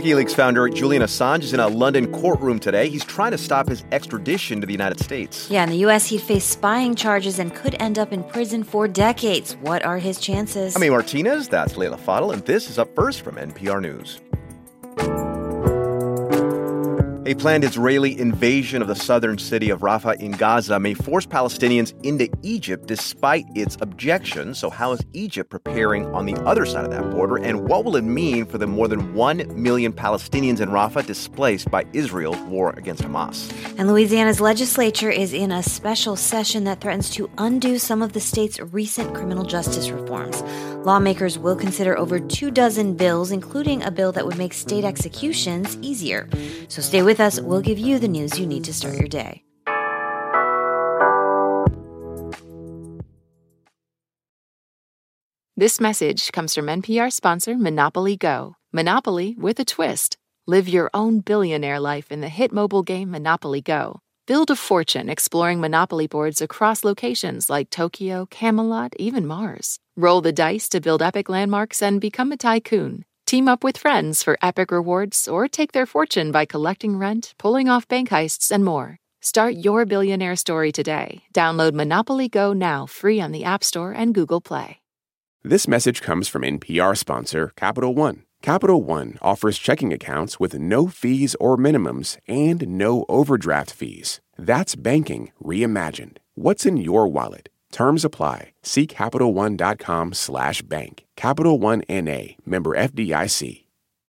WikiLeaks founder Julian Assange is in a London courtroom today. He's trying to stop his extradition to the United States. Yeah, in the U.S., he'd face spying charges and could end up in prison for decades. What are his chances? I'm A. Martinez. That's Leila Fadel, and this is Up First from NPR News. A planned Israeli invasion of the southern city of Rafah in Gaza may force Palestinians into Egypt despite its objections. So, how is Egypt preparing on the other side of that border? And what will it mean for the more than 1 million Palestinians in Rafah displaced by Israel's war against Hamas? And Louisiana's legislature is in a special session that threatens to undo some of the state's recent criminal justice reforms. Lawmakers will consider over two dozen bills, including a bill that would make state executions easier. So, stay with us. We'll give you the news you need to start your day. This message comes from NPR sponsor Monopoly Go. Monopoly with a twist. Live your own billionaire life in the hit mobile game Monopoly Go. Build a fortune exploring Monopoly boards across locations like Tokyo, Camelot, even Mars. Roll the dice to build epic landmarks and become a tycoon. Team up with friends for epic rewards or take their fortune by collecting rent, pulling off bank heists, and more. Start your billionaire story today. Download Monopoly Go now free on the App Store and Google Play. This message comes from NPR sponsor Capital One. Capital One offers checking accounts with no fees or minimums and no overdraft fees. That's banking reimagined. What's in your wallet? Terms apply. See CapitalOne.com slash bank. Capital One N.A. Member FDIC.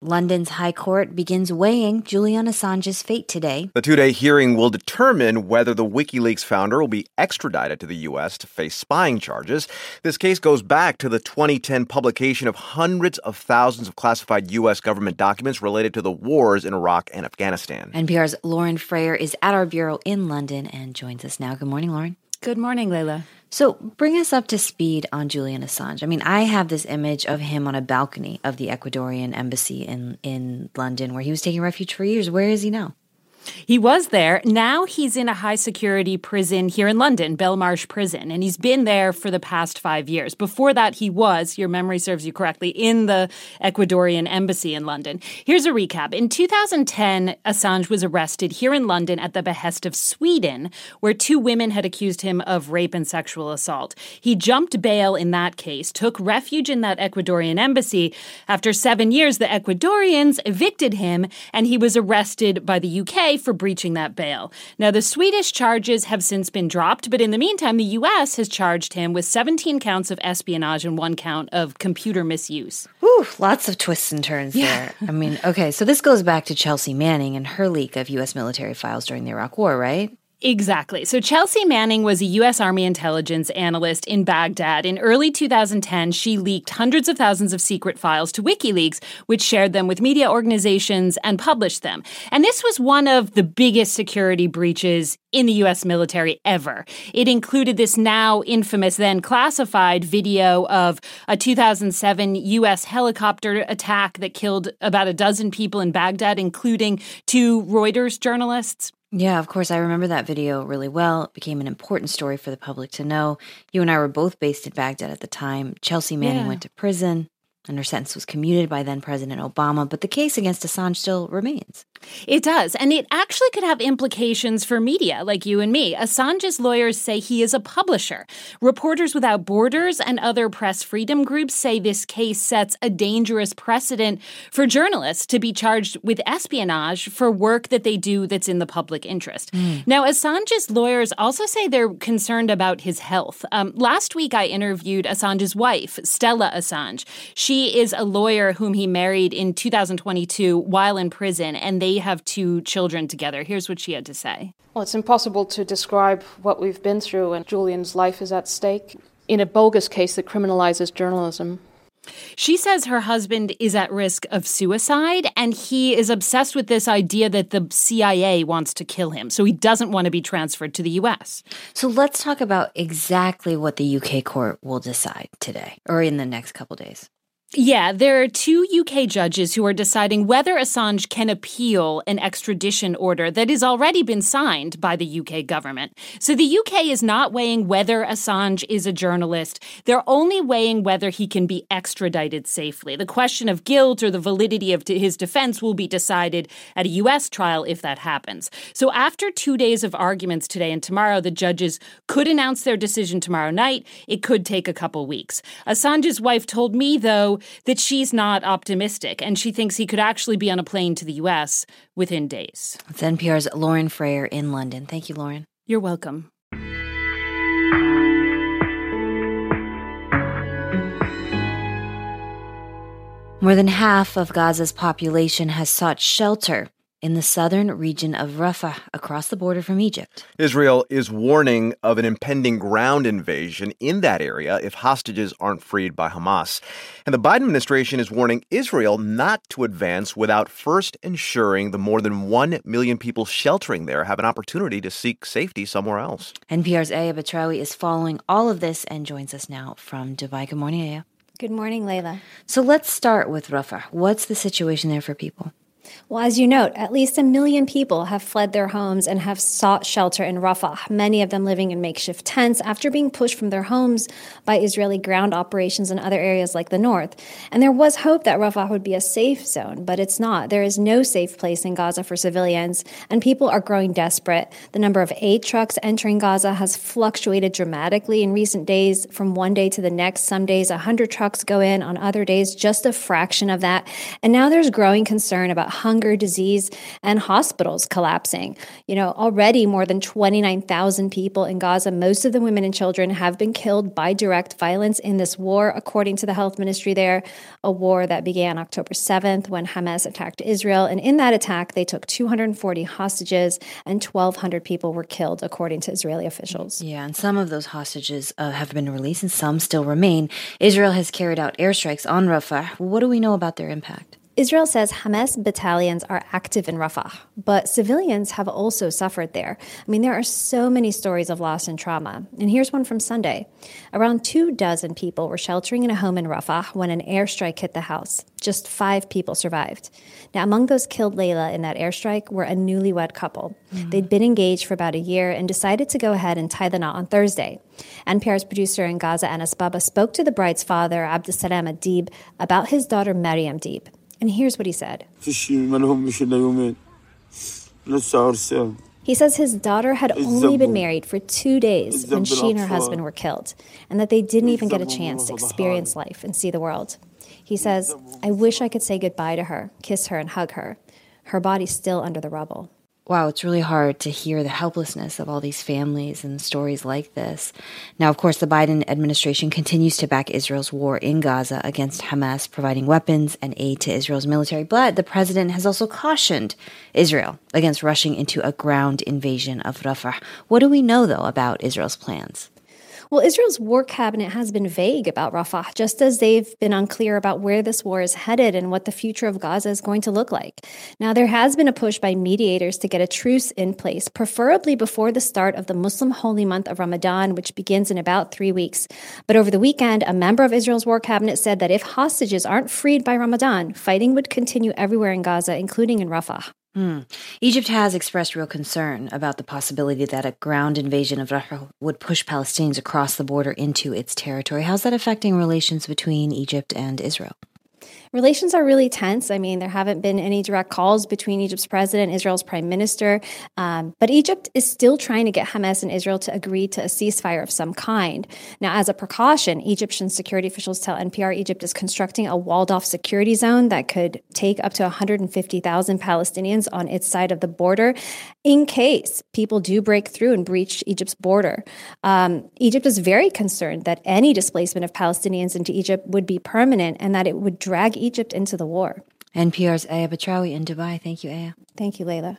London's High Court begins weighing Julian Assange's fate today. The two day hearing will determine whether the WikiLeaks founder will be extradited to the U.S. to face spying charges. This case goes back to the 2010 publication of hundreds of thousands of classified U.S. government documents related to the wars in Iraq and Afghanistan. NPR's Lauren Frayer is at our bureau in London and joins us now. Good morning, Lauren. Good morning, Leila. So, bring us up to speed on Julian Assange. I mean, I have this image of him on a balcony of the Ecuadorian embassy in in London where he was taking refuge for years. Where is he now? He was there. Now he's in a high security prison here in London, Belmarsh Prison, and he's been there for the past five years. Before that, he was, your memory serves you correctly, in the Ecuadorian embassy in London. Here's a recap. In 2010, Assange was arrested here in London at the behest of Sweden, where two women had accused him of rape and sexual assault. He jumped bail in that case, took refuge in that Ecuadorian embassy. After seven years, the Ecuadorians evicted him, and he was arrested by the UK for breaching that bail. Now, the Swedish charges have since been dropped, but in the meantime, the U.S. has charged him with 17 counts of espionage and one count of computer misuse. Whew, lots of twists and turns yeah. there. I mean, okay, so this goes back to Chelsea Manning and her leak of U.S. military files during the Iraq War, right? Exactly. So Chelsea Manning was a U.S. Army intelligence analyst in Baghdad. In early 2010, she leaked hundreds of thousands of secret files to WikiLeaks, which shared them with media organizations and published them. And this was one of the biggest security breaches in the U.S. military ever. It included this now infamous, then classified video of a 2007 U.S. helicopter attack that killed about a dozen people in Baghdad, including two Reuters journalists. Yeah, of course. I remember that video really well. It became an important story for the public to know. You and I were both based in Baghdad at the time. Chelsea Manning yeah. went to prison and her sentence was commuted by then President Obama, but the case against Assange still remains. It does, and it actually could have implications for media like you and me. Assange's lawyers say he is a publisher. Reporters Without Borders and other press freedom groups say this case sets a dangerous precedent for journalists to be charged with espionage for work that they do that's in the public interest. Mm. Now, Assange's lawyers also say they're concerned about his health. Um, last week, I interviewed Assange's wife, Stella Assange. She she is a lawyer whom he married in 2022 while in prison, and they have two children together. Here's what she had to say. Well, it's impossible to describe what we've been through, and Julian's life is at stake in a bogus case that criminalizes journalism. She says her husband is at risk of suicide, and he is obsessed with this idea that the CIA wants to kill him. So he doesn't want to be transferred to the U.S. So let's talk about exactly what the UK court will decide today or in the next couple days. Yeah, there are two UK judges who are deciding whether Assange can appeal an extradition order that has already been signed by the UK government. So the UK is not weighing whether Assange is a journalist. They're only weighing whether he can be extradited safely. The question of guilt or the validity of his defense will be decided at a US trial if that happens. So after two days of arguments today and tomorrow, the judges could announce their decision tomorrow night. It could take a couple weeks. Assange's wife told me, though, that she's not optimistic and she thinks he could actually be on a plane to the US within days. It's NPR's Lauren Frayer in London. Thank you, Lauren. You're welcome. More than half of Gaza's population has sought shelter in the southern region of Rafah across the border from Egypt. Israel is warning of an impending ground invasion in that area if hostages aren't freed by Hamas. And the Biden administration is warning Israel not to advance without first ensuring the more than 1 million people sheltering there have an opportunity to seek safety somewhere else. NPR's Aya Batrawi is following all of this and joins us now from Dubai. Good morning, Aya. Good morning, Leila. So let's start with Rafah. What's the situation there for people? Well, as you note, at least a million people have fled their homes and have sought shelter in Rafah, many of them living in makeshift tents after being pushed from their homes by Israeli ground operations in other areas like the north. And there was hope that Rafah would be a safe zone, but it's not. There is no safe place in Gaza for civilians, and people are growing desperate. The number of aid trucks entering Gaza has fluctuated dramatically in recent days from one day to the next. Some days 100 trucks go in, on other days just a fraction of that. And now there's growing concern about hunger, disease, and hospitals collapsing. You know, already more than 29,000 people in Gaza, most of the women and children, have been killed by direct violence in this war, according to the health ministry there, a war that began October 7th when Hamas attacked Israel. And in that attack, they took 240 hostages and 1,200 people were killed, according to Israeli officials. Yeah, and some of those hostages uh, have been released and some still remain. Israel has carried out airstrikes on Rafah. What do we know about their impact? Israel says Hamas battalions are active in Rafah, but civilians have also suffered there. I mean, there are so many stories of loss and trauma. And here's one from Sunday. Around two dozen people were sheltering in a home in Rafah when an airstrike hit the house. Just five people survived. Now, among those killed Leila in that airstrike were a newlywed couple. Mm-hmm. They'd been engaged for about a year and decided to go ahead and tie the knot on Thursday. NPR's producer in Gaza, Anas Baba, spoke to the bride's father, Abdusalam Adib, about his daughter, Maryam Deeb. And here's what he said. He says his daughter had only been married for two days when she and her husband were killed, and that they didn't even get a chance to experience life and see the world. He says, I wish I could say goodbye to her, kiss her, and hug her. Her body's still under the rubble wow, it's really hard to hear the helplessness of all these families and stories like this. Now, of course, the Biden administration continues to back Israel's war in Gaza against Hamas, providing weapons and aid to Israel's military. But the president has also cautioned Israel against rushing into a ground invasion of Rafah. What do we know, though, about Israel's plans? Well, Israel's war cabinet has been vague about Rafah, just as they've been unclear about where this war is headed and what the future of Gaza is going to look like. Now, there has been a push by mediators to get a truce in place, preferably before the start of the Muslim holy month of Ramadan, which begins in about three weeks. But over the weekend, a member of Israel's war cabinet said that if hostages aren't freed by Ramadan, fighting would continue everywhere in Gaza, including in Rafah. Hmm. Egypt has expressed real concern about the possibility that a ground invasion of Rafah would push Palestinians across the border into its territory. How's that affecting relations between Egypt and Israel? Relations are really tense. I mean, there haven't been any direct calls between Egypt's president Israel's prime minister. Um, but Egypt is still trying to get Hamas and Israel to agree to a ceasefire of some kind. Now, as a precaution, Egyptian security officials tell NPR Egypt is constructing a walled off security zone that could take up to 150,000 Palestinians on its side of the border in case people do break through and breach Egypt's border. Um, Egypt is very concerned that any displacement of Palestinians into Egypt would be permanent and that it would drag Egypt into the war. NPR's Aya Batrawi in Dubai. Thank you, Aya. Thank you, Leila.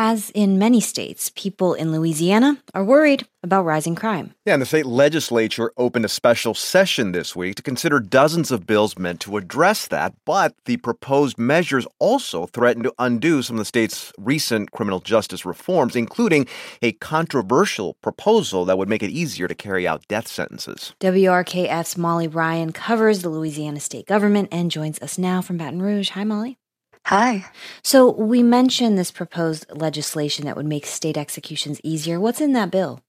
As in many states, people in Louisiana are worried about rising crime. Yeah, and the state legislature opened a special session this week to consider dozens of bills meant to address that. But the proposed measures also threaten to undo some of the state's recent criminal justice reforms, including a controversial proposal that would make it easier to carry out death sentences. WRKF's Molly Ryan covers the Louisiana state government and joins us now from Baton Rouge. Hi, Molly. Hi. So, we mentioned this proposed legislation that would make state executions easier. What's in that bill?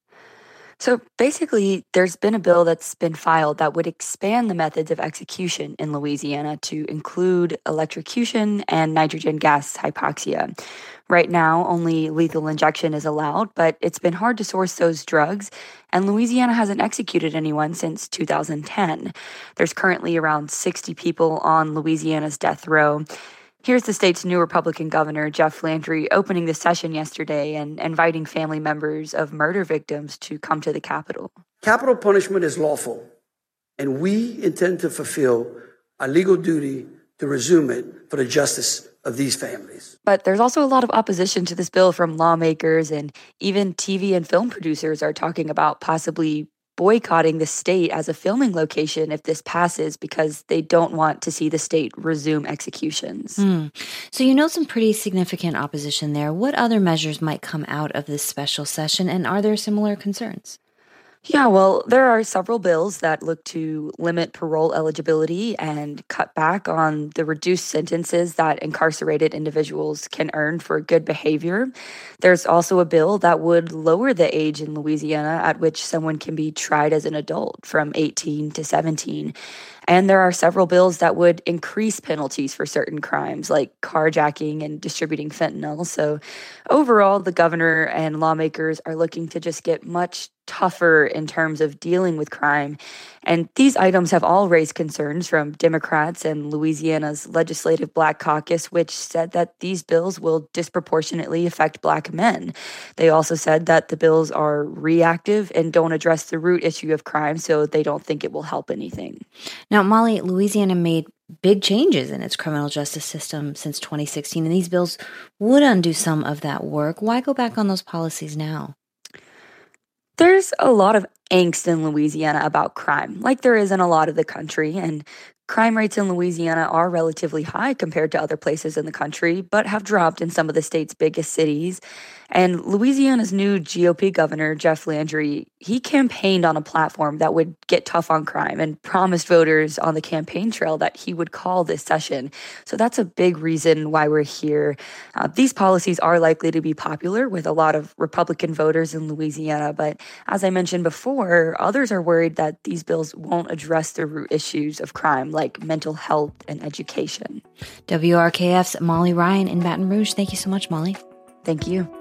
So basically, there's been a bill that's been filed that would expand the methods of execution in Louisiana to include electrocution and nitrogen gas hypoxia. Right now, only lethal injection is allowed, but it's been hard to source those drugs, and Louisiana hasn't executed anyone since 2010. There's currently around 60 people on Louisiana's death row. Here's the state's new Republican governor, Jeff Landry, opening the session yesterday and inviting family members of murder victims to come to the Capitol. Capital punishment is lawful, and we intend to fulfill our legal duty to resume it for the justice of these families. But there's also a lot of opposition to this bill from lawmakers, and even TV and film producers are talking about possibly boycotting the state as a filming location if this passes because they don't want to see the state resume executions. Mm. So, you know, some pretty significant opposition there. What other measures might come out of this special session, and are there similar concerns? Yeah, well, there are several bills that look to limit parole eligibility and cut back on the reduced sentences that incarcerated individuals can earn for good behavior. There's also a bill that would lower the age in Louisiana at which someone can be tried as an adult from 18 to 17. And there are several bills that would increase penalties for certain crimes like carjacking and distributing fentanyl. So, overall, the governor and lawmakers are looking to just get much tougher in terms of dealing with crime. And these items have all raised concerns from Democrats and Louisiana's Legislative Black Caucus, which said that these bills will disproportionately affect Black men. They also said that the bills are reactive and don't address the root issue of crime, so they don't think it will help anything. Now, Molly, Louisiana made big changes in its criminal justice system since 2016, and these bills would undo some of that work. Why go back on those policies now? There's a lot of angst in Louisiana about crime, like there is in a lot of the country. And crime rates in Louisiana are relatively high compared to other places in the country, but have dropped in some of the state's biggest cities. And Louisiana's new GOP governor, Jeff Landry, he campaigned on a platform that would get tough on crime and promised voters on the campaign trail that he would call this session. So that's a big reason why we're here. Uh, these policies are likely to be popular with a lot of Republican voters in Louisiana. But as I mentioned before, others are worried that these bills won't address the root issues of crime, like mental health and education. WRKF's Molly Ryan in Baton Rouge. Thank you so much, Molly. Thank you.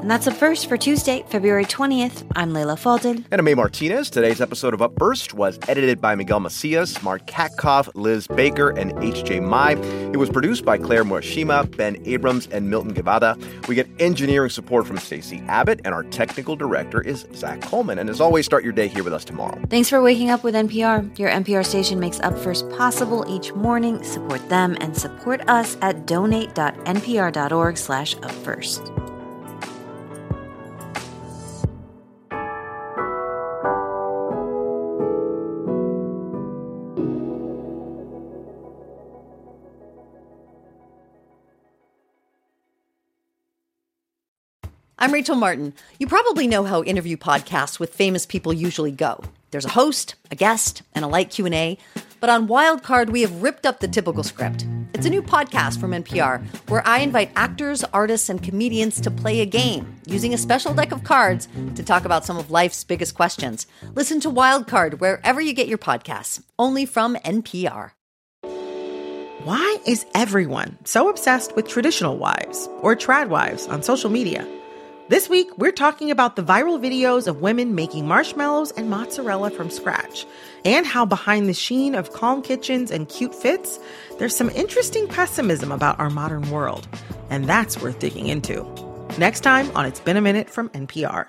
And that's Up First for Tuesday, February 20th. I'm Leila Fadel. And I'm A. Martinez. Today's episode of Up First was edited by Miguel Macias, Mark Katkov, Liz Baker, and H.J. Mai. It was produced by Claire Murashima, Ben Abrams, and Milton Guevara. We get engineering support from Stacey Abbott, and our technical director is Zac Coleman. And as always, start your day here with us tomorrow. Thanks for waking up with NPR. Your NPR station makes Up First possible each morning. Support them and support us at donate.npr.org slash upfirst. I'm Rachel Martin. You probably know how interview podcasts with famous people usually go. There's a host, a guest, and a light Q&A. But on Wildcard, we have ripped up the typical script. It's a new podcast from NPR where I invite actors, artists, and comedians to play a game using a special deck of cards to talk about some of life's biggest questions. Listen to Wildcard wherever you get your podcasts, only from NPR. Why is everyone so obsessed with traditional wives or trad wives on social media? This week, we're talking about the viral videos of women making marshmallows and mozzarella from scratch, and how behind the sheen of calm kitchens and cute fits, there's some interesting pessimism about our modern world. And that's worth digging into. Next time on It's Been a Minute from NPR.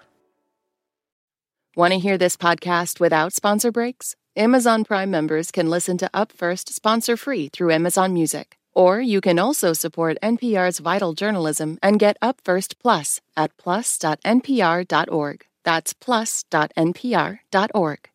Want to hear this podcast without sponsor breaks? Amazon Prime members can listen to Up First sponsor free through Amazon Music. Or you can also support NPR's vital journalism and get Up First Plus at plus.npr.org. That's plus.npr.org.